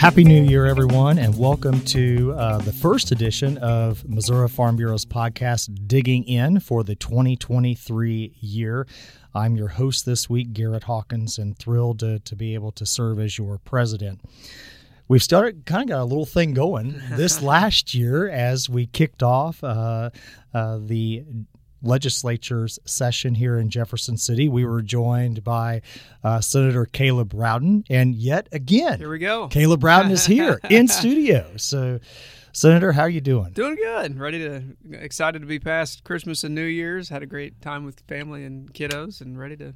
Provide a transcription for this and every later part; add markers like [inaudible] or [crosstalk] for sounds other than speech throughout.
Happy New Year, everyone, and welcome to uh, the first edition of Missouri Farm Bureau's podcast, Digging In for the 2023 year. I'm your host this week, Garrett Hawkins, and thrilled to, to be able to serve as your president. We've started kind of got a little thing going [laughs] this last year as we kicked off uh, uh, the legislature's session here in Jefferson City. We were joined by uh, Senator Caleb Rowden, and yet again, here we go. Caleb Rowden is here [laughs] in studio. So, Senator, how are you doing? Doing good. Ready to excited to be past Christmas and New Year's. Had a great time with family and kiddos, and ready to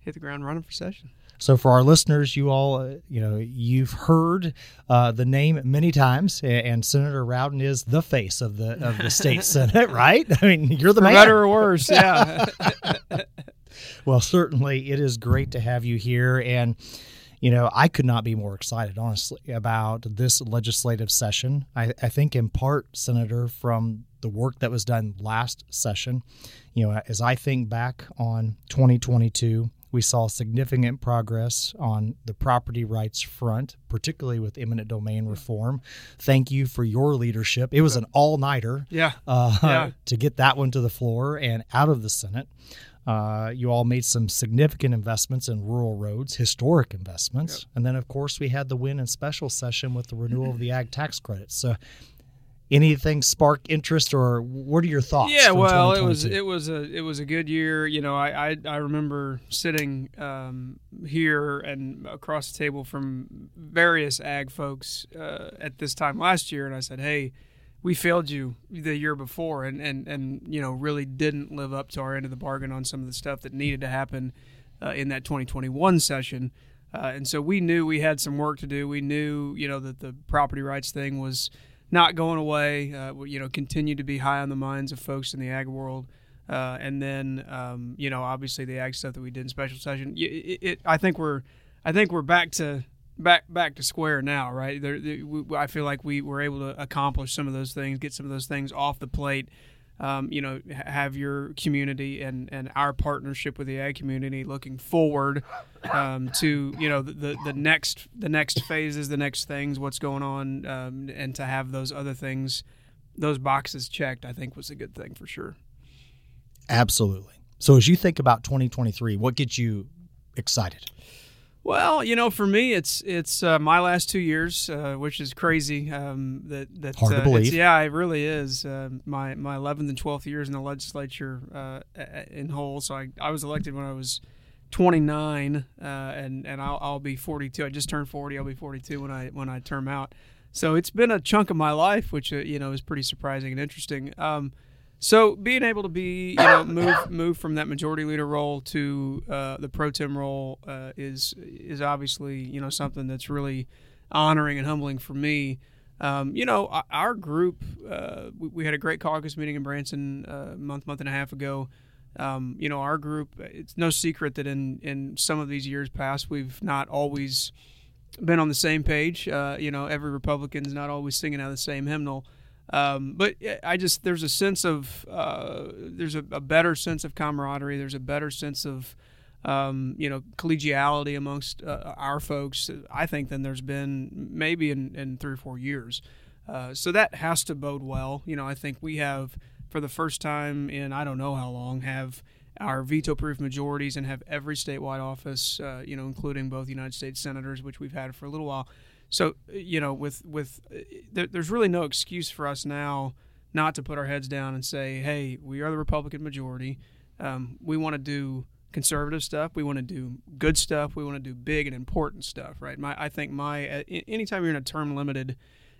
hit the ground running for session. So for our listeners, you all, uh, you know, you've heard uh, the name many times, and Senator Rowden is the face of the of the state [laughs] senate, right? I mean, you're the for man. Better or worse, yeah. [laughs] well, certainly, it is great to have you here, and you know, I could not be more excited, honestly, about this legislative session. I, I think, in part, Senator, from the work that was done last session. You know, as I think back on 2022 we saw significant progress on the property rights front, particularly with eminent domain reform. Thank you for your leadership. It was an all nighter yeah. Uh, yeah. to get that one to the floor and out of the Senate. Uh, you all made some significant investments in rural roads, historic investments. Yep. And then, of course, we had the win in special session with the renewal of the [clears throat] ag tax credits. So anything spark interest or what are your thoughts yeah well it was it was a it was a good year. You know i i, I remember sitting um, here and across the table from various ag folks uh, at this time last year and i said hey we failed you the year before and and and you know really didn't live up to our end of the bargain on some of the stuff that needed to happen uh, in that 2021 session. Uh, and so we knew we had some work to do. We knew you know that the property rights thing was not going away. Uh, you know, continue to be high on the minds of folks in the ag world. Uh, and then, um, you know, obviously the ag stuff that we did in special session. It, it, I think we're, I think we're back to back back to square now, right? There, there, we, I feel like we were able to accomplish some of those things, get some of those things off the plate um, you know, have your community and, and our partnership with the ag community looking forward um, to you know the, the next the next phases, the next things, what's going on, um, and to have those other things, those boxes checked, I think was a good thing for sure. Absolutely. So as you think about 2023, what gets you excited? Well, you know, for me, it's it's uh, my last two years, uh, which is crazy. Um, that that hard uh, to believe. Yeah, it really is. Uh, my my 11th and 12th years in the legislature uh, in whole. So I, I was elected when I was 29, uh, and and I'll, I'll be 42. I just turned 40. I'll be 42 when I when I term out. So it's been a chunk of my life, which you know is pretty surprising and interesting. Um, so being able to be, you know, move move from that majority leader role to uh, the pro tem role uh, is is obviously you know something that's really honoring and humbling for me. Um, you know, our group uh, we, we, had a great caucus meeting in Branson a uh, month month and a half ago. Um, you know, our group. It's no secret that in in some of these years past, we've not always been on the same page. Uh, you know, every Republican's not always singing out of the same hymnal. Um, but I just there's a sense of uh, there's a, a, better sense of camaraderie. There's a better sense of um, you know collegiality amongst uh, our folks. I think than there's been maybe in, in three or four years. Uh, so that has to bode well. You know, I think we have for the first time in I don't know how long have our veto-proof majorities and have every statewide office. Uh, you know, including both United States senators, which we've had for a little while. So uh, you know, with with uh, there, there's really no excuse for us now not to put our heads down and say, hey, we are the Republican majority. Um, we want to do conservative stuff. We want to do good stuff. We want to do big and important stuff, right? My, I think my uh, anytime you're in a term limited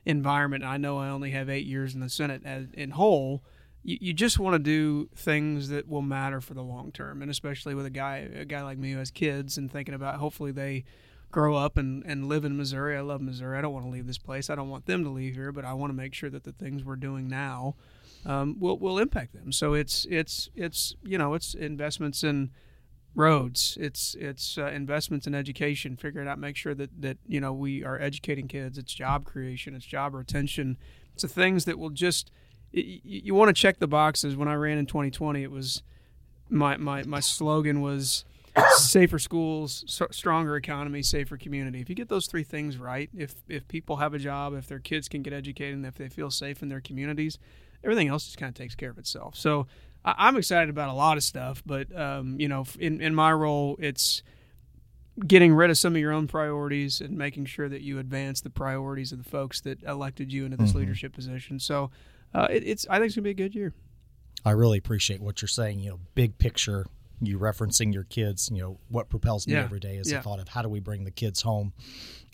environment, I know I only have eight years in the Senate as in whole. You, you just want to do things that will matter for the long term, and especially with a guy a guy like me who has kids and thinking about hopefully they grow up and, and live in Missouri. I love Missouri. I don't want to leave this place. I don't want them to leave here, but I want to make sure that the things we're doing now um, will will impact them. So it's it's it's you know it's investments in roads. It's it's uh, investments in education. Figuring out make sure that that you know we are educating kids. It's job creation. It's job retention. It's the things that will just you, you want to check the boxes. When I ran in 2020, it was my my my slogan was safer schools, so, stronger economy, safer community. If you get those three things right, if if people have a job, if their kids can get educated, and if they feel safe in their communities, everything else just kind of takes care of itself. So I, am excited about a lot of stuff, but um, you know, in in my role, it's getting rid of some of your own priorities and making sure that you advance the priorities of the folks that elected you into this mm-hmm. leadership position. So uh, it, it's I think it's gonna be a good year. I really appreciate what you're saying. You know, big picture, you referencing your kids. You know, what propels me yeah. every day is yeah. the thought of how do we bring the kids home.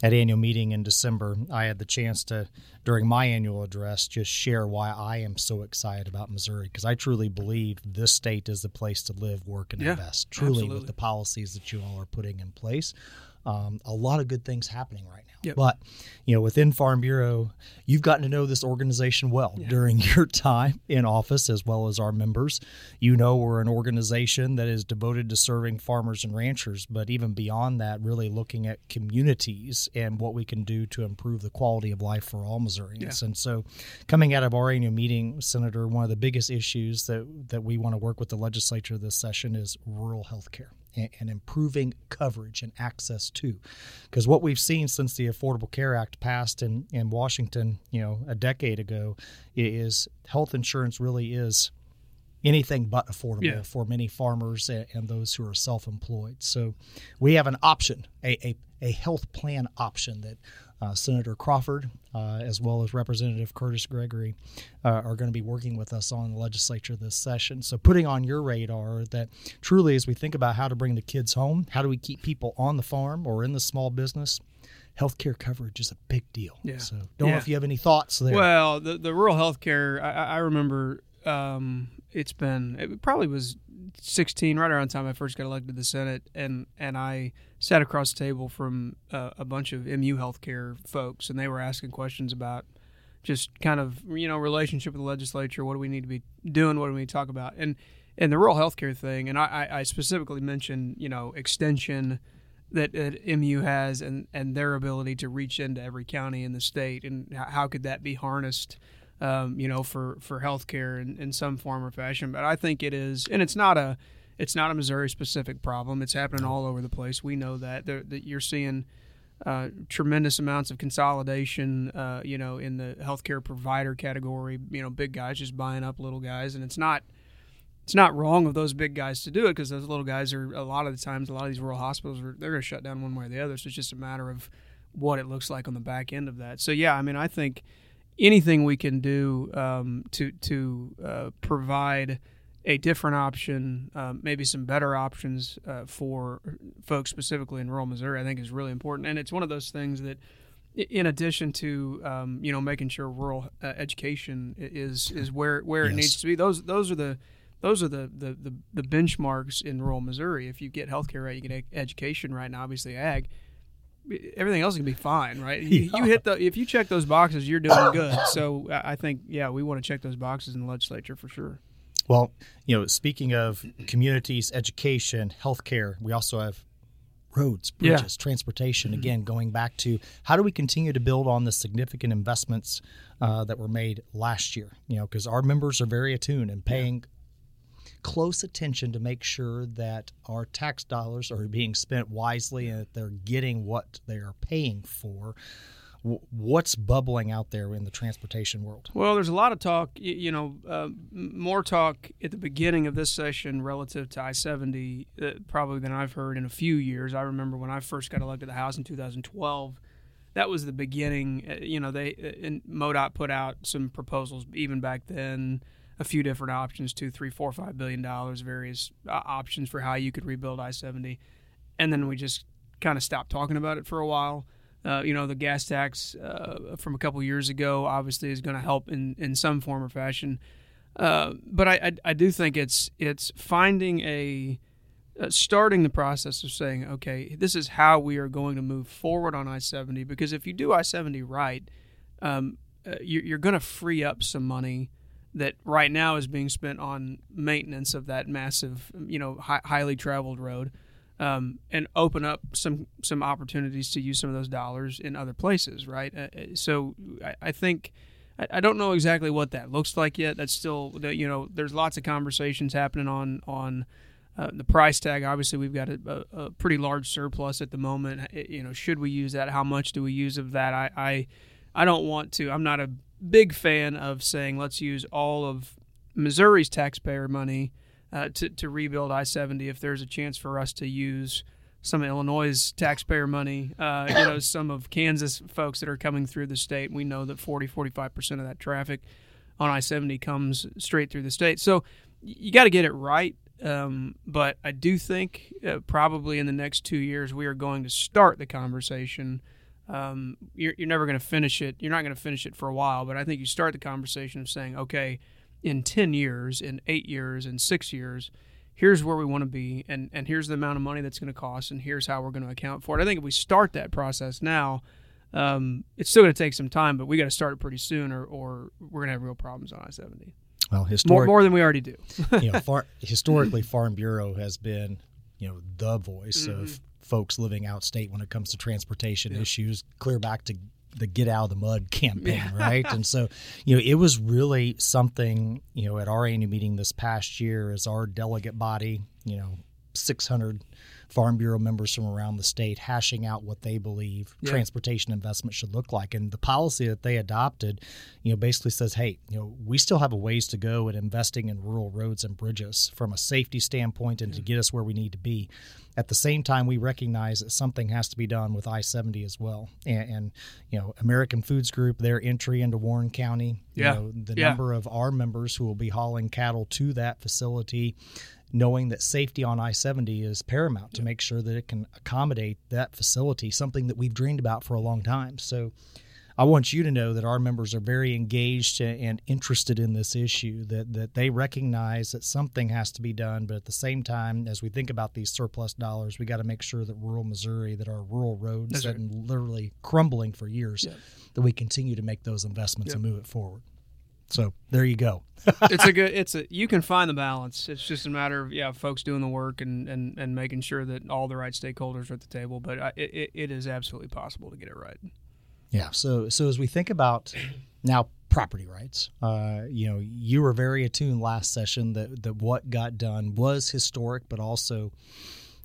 At annual meeting in December, I had the chance to, during my annual address, just share why I am so excited about Missouri because I truly believe this state is the place to live, work, and yeah, invest. Truly, absolutely. with the policies that you all are putting in place, um, a lot of good things happening right now. Yep. But, you know, within Farm Bureau, you've gotten to know this organization well yeah. during [laughs] your time in office as well as our members. You know, we're an organization that is devoted to serving farmers and ranchers, but even beyond that, really looking at communities and what we can do to improve the quality of life for all Missourians. Yeah. And so, coming out of our annual meeting, Senator, one of the biggest issues that, that we want to work with the legislature this session is rural health care and, improving coverage and access to. Because what we've seen since the Affordable Care Act passed in, in Washington, you know, a decade ago, is health insurance really is anything but affordable yeah. for many farmers and, and, those who are self-employed. So we have an option, a, a, a health plan option that Senator Crawford, uh, as well as Representative Kurtis Gregory, uh, are going to be working with us on the legislature this session. So, putting on your radar that truly, as we think about how to bring the kids home, how do we keep people on the farm or in the small business? Healthcare coverage is a big deal. Yeah. So, don't yeah. know if you have any thoughts there. Well, the, the rural healthcare, I, I remember um, it's been, it probably was 16, right around the time I first got elected to the Senate, and and I sat across the table from uh, a bunch of MU healthcare folks, and they were asking questions about just kind of you know relationship with the legislature. What do we need to be doing? What do we need to talk about? And and the rural healthcare thing, and I, I specifically mentioned you know extension that, that MU has and and their ability to reach into every county in the state, and how could that be harnessed? um, you know, for for healthcare in, in some form or fashion. But I think it is, and it's not a it's not a Missouri specific problem. It's happening all over the place. We know that that you're seeing. Uh, tremendous amounts of consolidation, uh, you know, in the healthcare provider category. You know, big guys just buying up little guys, and it's not it's not wrong of those big guys to do it because those little guys are a lot of the times a lot of these rural hospitals are they're going to shut down one way or the other. So it's just a matter of what it looks like on the back end of that. So yeah, I mean, I think anything we can do um, to to uh, provide a different option, uh, maybe some better options uh, for folks specifically in rural Missouri, I think is really important. And it's one of those things that, in addition to um, you know making sure rural uh, education is is where where yes. it needs to be, those those are the those are the, the, the, the benchmarks in rural Missouri. If you get healthcare right, you get education right, and obviously ag everything else can be fine, right? [laughs] You, yeah. you, hit the if you check those boxes, you're doing good. So I think yeah, we want to check those boxes in the legislature for sure. Well, you know, speaking of communities, education, healthcare, we also have roads, bridges, yeah. transportation. Mm-hmm. Again, going back to how do we continue to build on the significant investments uh, that were made last year? You know, because our members are very attuned and paying close attention to make sure that our tax dollars are being spent wisely and that they're getting what they are paying for what's bubbling out there in the transportation world? Well, there's a lot of talk, you know, uh, more talk at the beginning of this session relative to I 70 uh, probably than I've heard in a few years. I remember when I first got elected to the House in 2012. That was the beginning. Uh, you know, they uh, and MoDOT put out some proposals even back then a few different options two three four five billion dollars various uh, options for how you could rebuild i-70 and then we just kind of stopped talking about it for a while uh, you know the gas tax uh, from a couple years ago obviously is going to help in, in some form or fashion. Uh, but I, I, I, do think it's it's finding a uh, starting the process of saying okay this is how we are going to move forward on i-70 because if you do i-70 right um, uh, you're, you're going to free up some money that right now is being spent on maintenance of that massive, you know, hi- highly traveled road, um, and open up some some opportunities to use some of those dollars in other places, right? Uh, uh so I, I think. I, don't know exactly what that looks like yet. That's still, you know, there's lots of conversations happening on on uh, the price tag. Obviously, we've got a, a, a, pretty large surplus at the moment. You know, should we use that? How much do we use of that? I, I, I don't want to. I'm not a big fan of saying let's use all of Missouri's taxpayer money uh, to to rebuild I-70 if there's a chance for us to use some Illinois' taxpayer money, uh, you know, some of Kansas folks that are coming through the state. We know that 40, 45% of that traffic on I 70 comes straight through the state. So you got to get it right. Um, but I do think uh, probably in the next two years, we are going to start the conversation. Um, you're, you're never going to finish it. You're not going to finish it for a while, but I think you start the conversation of saying, okay, in 10 years, in eight years, in six years, here's where we want to be and, and here's the amount of money that's going to cost and here's how we're going to account for it. I think if we start that process now, um, it's still going to take some time, but we got to start it pretty soon or, or we're going to have real problems on I-70. Well, historic, more, more than we already do. [laughs] you know, [laughs] far, historically, Farm Bureau has been, you know, the voice mm-hmm. of folks living out state when it comes to transportation yeah. issues, clear back to the get out of the mud campaign, right? and so, you know, it was really something, you know, at our annual meeting this past year as our delegate body, you know, 600 Farm Bureau members from around the state hashing out what they believe yeah. transportation investment should look like. And the policy that they adopted, you know, basically says, hey, you know, we still have a ways to go in investing in rural roads and bridges from a safety standpoint and yeah. to get us where we need to be. At the same time, we recognize that something has to be done with I 70 as well. And, and, you know, American Foods Group, their entry into Warren County, yeah. you know, the number of our members who will be hauling cattle to that facility knowing that safety on I 70 is paramount to make sure that it can accommodate that facility, something that we've dreamed about for a long time. So I want you to know that our members are very engaged and interested in this issue, that, that they recognize that something has to be done. But at the same time, as we think about these surplus dollars, we got to make sure that rural Missouri, that our rural roads that right. been literally crumbling for years, yeah. that we continue to make those investments and move it forward. So there you go. [laughs] it's a good. It's a. You can find the balance. It's just a matter of yeah, folks doing the work and and, and making sure that all the right stakeholders are at the table. But I, it it is absolutely possible to get it right. Yeah. So so as we think about now property rights, uh, you know, you were very attuned last session that that what got done was historic, but also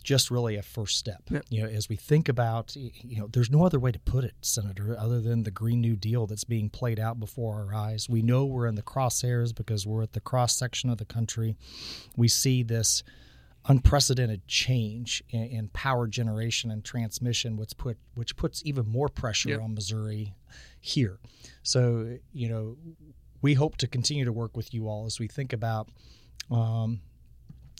just really a first step. Yep. You know, as we think about, you know, there's no other way to put it, Senator, other than the Green New Deal that's being played out before our eyes. We know we're in the crosshairs because we're at the cross section of the country. We see this unprecedented change in, in, power generation and transmission, which put which puts even more pressure yep. on Missouri here. So, you know, we hope to continue to work with you all as we think about um,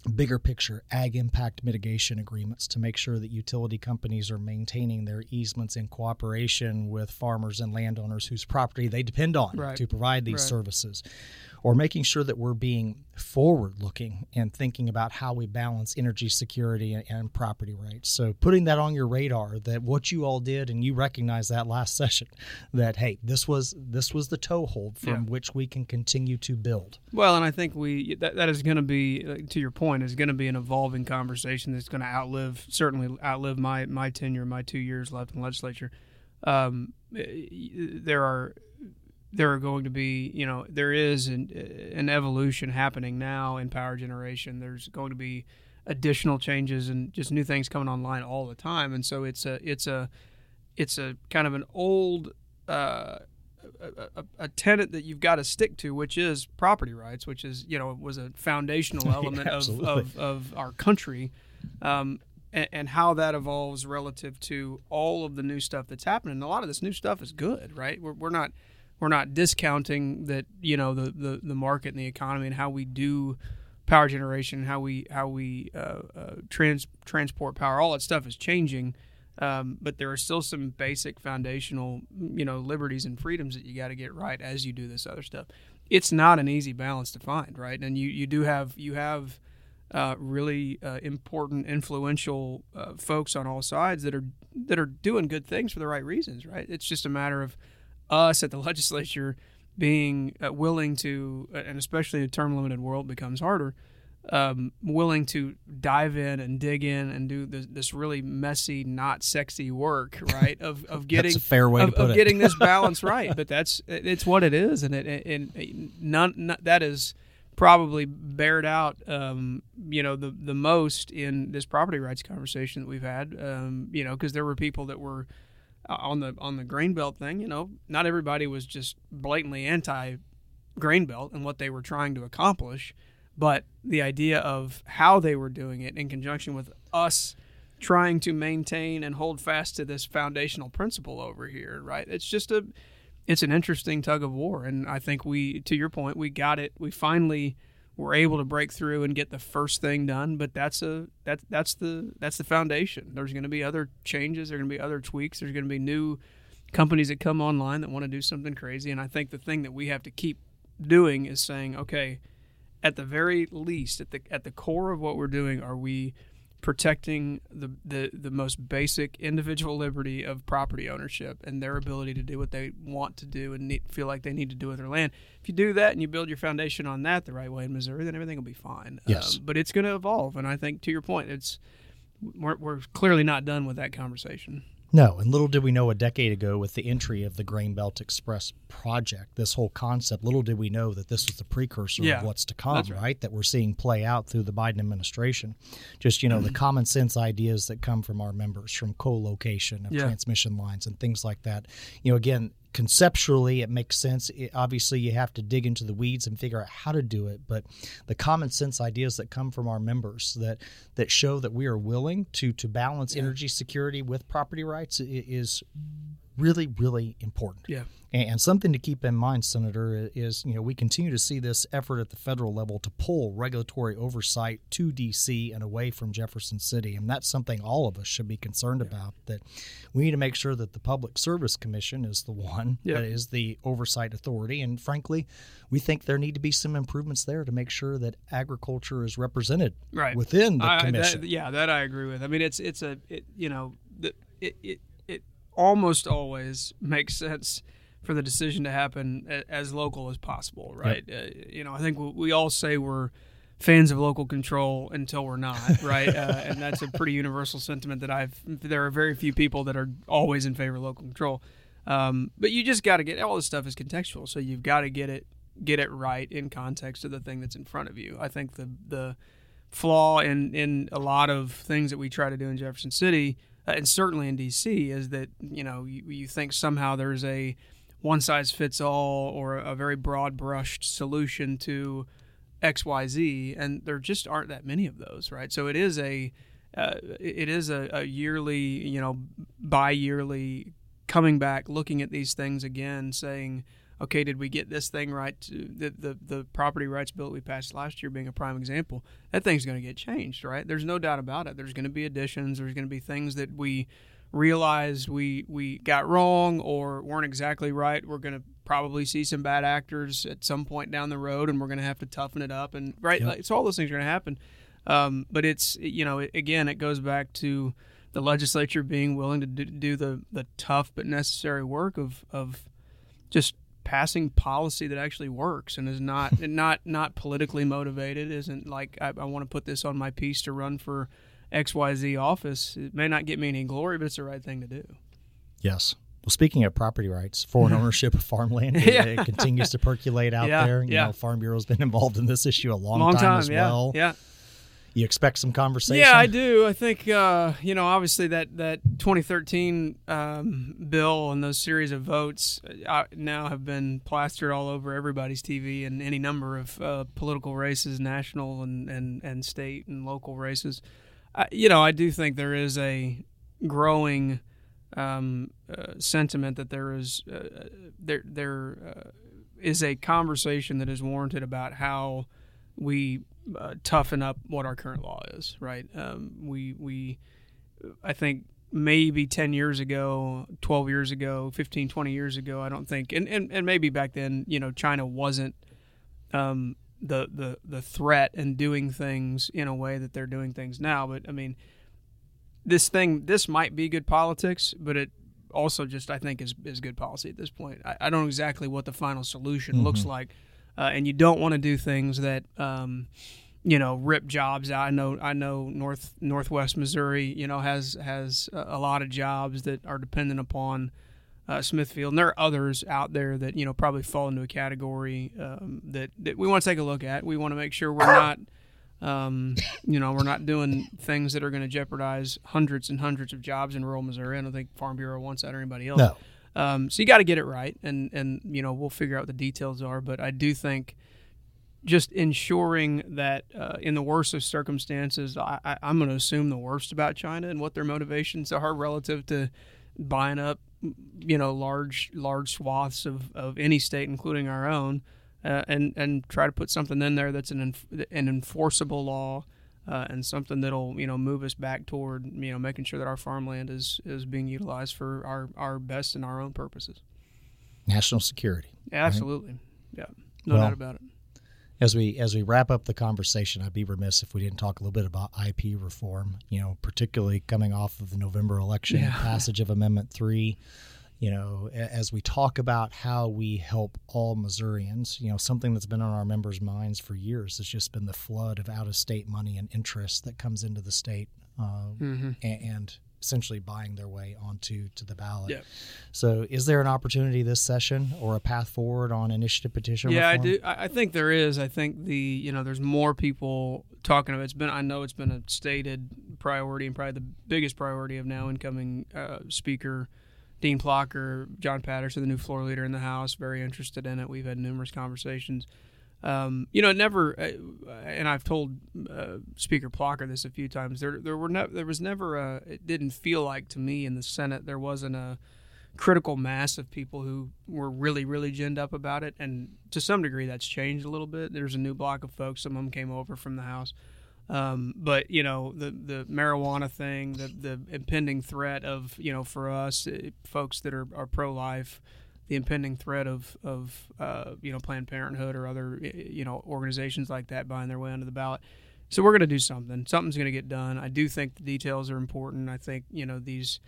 bigger picture ag impact mitigation agreements to make sure that utility companies are maintaining their easements in cooperation with farmers and landowners whose property they depend on right. to provide these right. services or making sure that we're being forward looking and thinking about how we balance energy security and, and, property rights. So putting that on your radar that what you all did and you recognize that last [laughs] session that hey this was this was the toehold from yeah. which we can continue to build. Well, and I think we that, that is going to be to your point is going to be an evolving conversation that's going to outlive certainly outlive my my tenure my 2 years left in legislature. Um, there are there are going to be, you know, there is an, an evolution happening now in power generation. There's going to be additional changes and just new things coming online all the time, and so it's a it's a it's a kind of an old uh, a, a, a tenet that you've got to stick to, which is property rights, which is you know was a foundational [laughs] element yeah, of, of, of our country. Um, and, and, how that evolves relative to all of the new stuff that's happening. A lot of this new stuff is good, right? We're, we're not we're not discounting that you know the, the, the market and the economy and how we do power generation, how we how we uh, uh, trans transport power, all that stuff is changing. Um, but there are still some basic foundational, you know, liberties and freedoms that you got to get right as you do this other stuff. It's not an easy balance to find, right? And you, you do have you have uh, really uh, important, influential uh, folks on all sides that are that are doing good things for the right reasons, right? It's just a matter of us at the [laughs] legislature being uh, willing to, uh, and especially in a term limited world becomes harder, um, willing to dive in and dig in and do this, this really messy, not sexy work, [laughs] right? Of of getting fair way of, of getting this balance [laughs] right. But that's it's what it is, and it and none, none that is probably bared out, um, you know, the the most in this property rights conversation that we've had. Um, you know, because there were people that were Uh, on the on the grain belt thing. You know, not everybody was just blatantly anti grain belt and what they were trying to accomplish, but the idea of how they were doing it in conjunction with us trying to maintain and hold fast to this foundational principle over here, right? It's just a it's an interesting tug of war and I think we to your point, we got it. We finally were able to break through and get the first thing done, but that's a that that's the that's the foundation. There's going to be other changes, there's going to be other tweaks, there's going to be new companies that come online that want to do something crazy and I think the thing that we have to keep doing is saying, okay, at the very least, at the at the core of what we're doing, are we protecting the, the, the most basic individual liberty of property ownership and their ability to do what they want to do and need, feel like they need to do with their land. If you do that and you build your foundation on that the right way in Missouri, then everything will be fine. Yes. Um, but it's going to evolve, and I think to your point, it's we're, we're clearly not done with that conversation. No, and little did we know a decade ago with the entry of the Grain Belt Express project, this whole concept, little did we know that this was the precursor Yeah, of what's to come, right. right. That we're seeing play out through the Biden administration. Just, you know, Mm-hmm. the [clears throat] common sense ideas that come from our members, from co location of Yeah. transmission lines and things like that. You know, again, conceptually it makes sense. It, obviously, you have to dig into the weeds and figure out how to do it, but the common sense ideas that come from our members that that show that we are willing to to balance energy security with property rights is really really important Yeah. and something to keep in mind senator is you know we continue to see this effort at the federal level to pull regulatory oversight to dc and away from jefferson city and that's something all of us should be concerned about that we need to make sure that the public service commission is the one Yeah. that is the oversight authority and frankly we think there need to be some improvements there to make sure that agriculture is represented Right. within the I- commission that- yeah, that I agree with. I mean, it's it's a it, you know the, it it almost always makes sense for the decision to happen as local as possible, right? Uh, you know, I think we, we all say we're fans of local control until we're not, [laughs] right? uh, and that's a pretty universal sentiment that I've. There are very few people that are always in favor of local control, um, but you just got to get all this stuff is contextual, so you've got to get it get it right in context of the thing that's in front of you. I think the the flaw in in a lot of things that we try to do in Jefferson City uh, and certainly in DC is that you know you, you think somehow there's a one size fits all or a very broad brushed solution to XYZ and there just aren't that many of those right? So it is a uh, it is a, a yearly you know bi-yearly coming back looking at these things again saying okay, did we get this thing right? The, the the property rights bill that we passed last year being a prime example. That thing's going to get changed, right? There's no doubt about it. There's going to be additions. There's going to be things that we realized we we got wrong or weren't exactly right. We're going to probably see some bad actors at some point down the road, and we're going to have to toughen it up. And right, Yep. like, so all those things are going to happen. Um, but it's you know it, again, it goes back to the legislature being willing to do, do the the tough but necessary work of of just passing policy that actually works and is not [laughs] not not politically motivated isn't like I, I want to put this on my piece to run for xyz office it may not get me any glory but it's the right thing to do Yes. Well, speaking of property rights, foreign [laughs] ownership of farmland, Yeah. it continues to percolate out [laughs] Yeah, there. You yeah. know, Farm Bureau's been involved in this issue a long, long time, as yeah well. yeah You expect some conversation? Yeah, I do. I think uh, you know, obviously that that 2013 um, bill and those series of votes uh, now have been plastered all over everybody's TV and any number of uh, political races, national and, and and state and local races. I, you know, I do think there is a growing um, uh, sentiment that there is uh, there there is a conversation that is warranted about how we uh, toughen up what our current law is. Right? Um, we we I think maybe 10 years ago 12 years ago 15 20 years ago i don't think and, and, and maybe back then you know china wasn't um, the, the the threat and doing things in a way that they're doing things now but i mean this thing this might be good politics but it also just i think is, is good policy at this point i, I don't know exactly what the final solution looks like uh, and you don't want to do things that um, you know rip jobs out. I know I know North Northwest Missouri you know has has a, a lot of jobs that are dependent upon uh, Smithfield, and there are others out there that you know probably fall into a category um, that that we want to take a look at. We want to make sure we're not, um, you know, we're not doing things that are going to jeopardize hundreds and hundreds of jobs in rural Missouri. I don't think Farm Bureau wants that or anybody else. No. Um, so you got to get it right, and and you know we'll figure out what the details are. But I do think just ensuring that uh, in the worst of circumstances, I, I'm going to assume the worst about China and what their motivations are relative to buying up, you know, large large swaths of, of any state, including our own, uh, and and try to put something in there that's an an enforceable law. Uh, and something that'll you know move us back toward you know making sure that our farmland is is being utilized for our our best and our own purposes. National security. Absolutely, right? yeah, no well, doubt about it. As we as we wrap up the conversation, I'd be remiss if we didn't talk a little bit about IP reform. You know, particularly coming off of the November election yeah. passage of Amendment Three you know, as we talk about how we help all Missourians, you know, something that's been on our members' minds for years has just been the flood of out of state money and interest that comes into the state uh, mm-hmm. and, and, essentially buying their way onto to the ballot. So, is there an opportunity this session or a path forward on initiative petition? Yeah, reform? I do. I think there is. I think the you know there's more people talking about. It. It's been. I know it's been a stated priority and probably the biggest priority of now incoming uh, speaker. Dean Plocher, Jon Patterson, the new floor leader in the House, very interested in it. We've had numerous conversations. Um, you know, never, uh, and I've told uh, Speaker Plocher this a few times. There, there were there was never a. It didn't feel like to me in the Senate there wasn't a critical mass of people who were really, really ginned up about it, and to some degree that's changed a little bit. There's a new block of folks. Some of them came over from the House. Um, but you know the the marijuana thing, the the impending threat of you know for us uh, folks that are, are pro life, the impending threat of of uh, you know Planned Parenthood or other you know organizations like that buying their way onto the ballot. So we're going to do something. Something's going to get done. I do think the details are important. I think you know these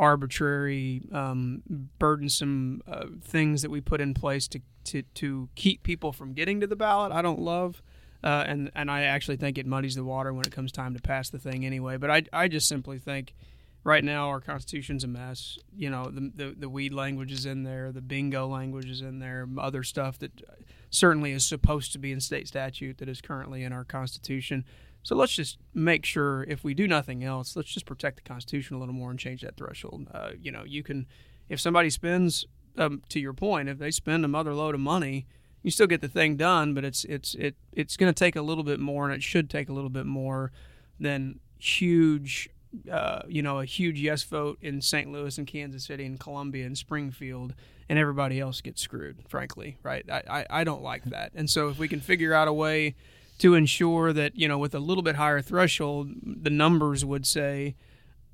arbitrary, um, burdensome uh, things that we put in place to, to to keep people from getting to the ballot. I don't love. Uh, and and I actually think it muddies the water when it comes time to pass the thing anyway. But I, I just simply think right now our constitution's a mess. You know, the, the, the weed language is in there, the bingo language is in there, other stuff that certainly is supposed to be in state statute that is currently in our constitution. So let's just make sure, if we do nothing else, let's just protect the Constitution a little more and change that threshold. Uh, you know, you can, if somebody spends, um, to your point, if they spend a mother load of money you still get the thing done, but it's it's it it's going to take a little bit more, and it should take a little bit more than huge, uh, you know, a huge yes vote in St. Louis and Kansas City and Columbia and Springfield, and everybody else gets screwed. Frankly, right? I, I I don't like that, and so if we can figure out a way to ensure that you know with a little bit higher threshold, the numbers would say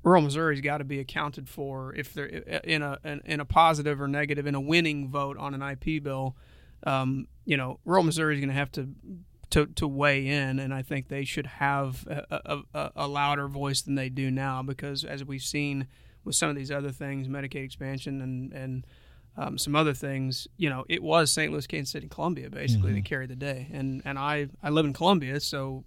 rural Missouri's got to be accounted for if they're in a in a positive or negative in a winning vote on an IP bill um, you know, rural Missouri is going to have to to to weigh in, and I think they should have a, a, a, louder voice than they do now because as we've seen with some of these other things, Medicaid expansion and and um, some other things, you know, it was St. Louis, Kansas City, Columbia basically mm-hmm. that carried the day, and and I I live in Columbia, so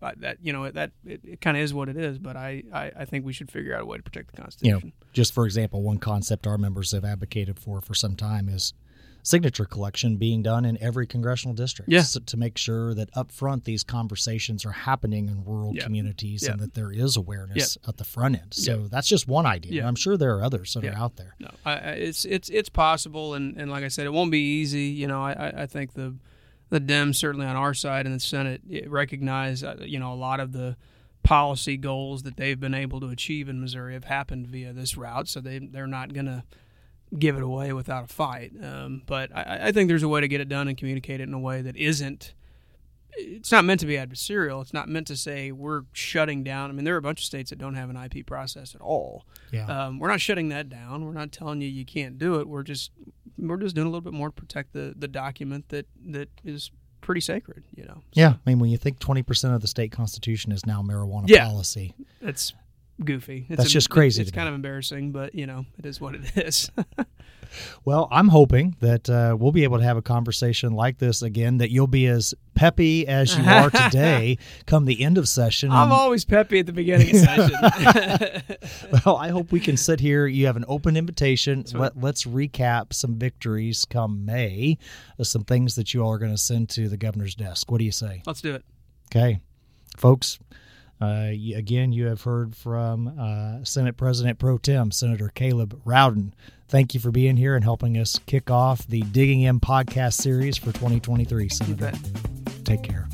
that you know that it, it kind of is what it is. But I, I, I think we should figure out a way to protect the Constitution. You know, just for example, one concept our members have advocated for for some time is signature collection being done in every congressional district yeah. so to make sure that up front these conversations are happening in rural communities and that there is awareness at the front end. So that's just one idea. I'm sure there are others that are out there. No, I, it's it's it's possible, and, and like I said, it won't be easy. You know, I, I think the the Dems certainly on our side in the Senate recognize uh, you know a lot of the policy goals that they've been able to achieve in Missouri have happened via this route, so they they're not going to give it away without a fight. Um, but I, I, think there's a way to get it done and communicate it in a way that isn't. It's not meant to be adversarial. It's not meant to say we're shutting down. I mean, there are a bunch of states that don't have an IP process at all. Yeah. Um, we're not shutting that down. We're not telling you you can't do it. We're just we're just doing a little bit more to protect the the document that that is pretty sacred. You know. So, yeah. I mean, when you think twenty percent of the state constitution is now marijuana yeah, policy, it's goofy. It's That's just crazy It's kind of embarrassing, but you know, it is what it [laughs] is. Well, I'm hoping that uh, we'll be able to have a conversation like this again. That you'll be as peppy as you are [laughs] today, come the end of session. I'm always peppy at the beginning of session. [laughs] well, I hope we can sit here. You have an open invitation. Let, let's recap some victories come May, uh, some things that you all are going to send to the governor's desk. What do you say? Let's do it. Okay, folks. Uh, again, you have heard from uh, Senate President Pro Tem Senator Caleb Rowden. Thank you for being here and helping us kick off the Digging In podcast series for 2023, Senator. bet. Take care.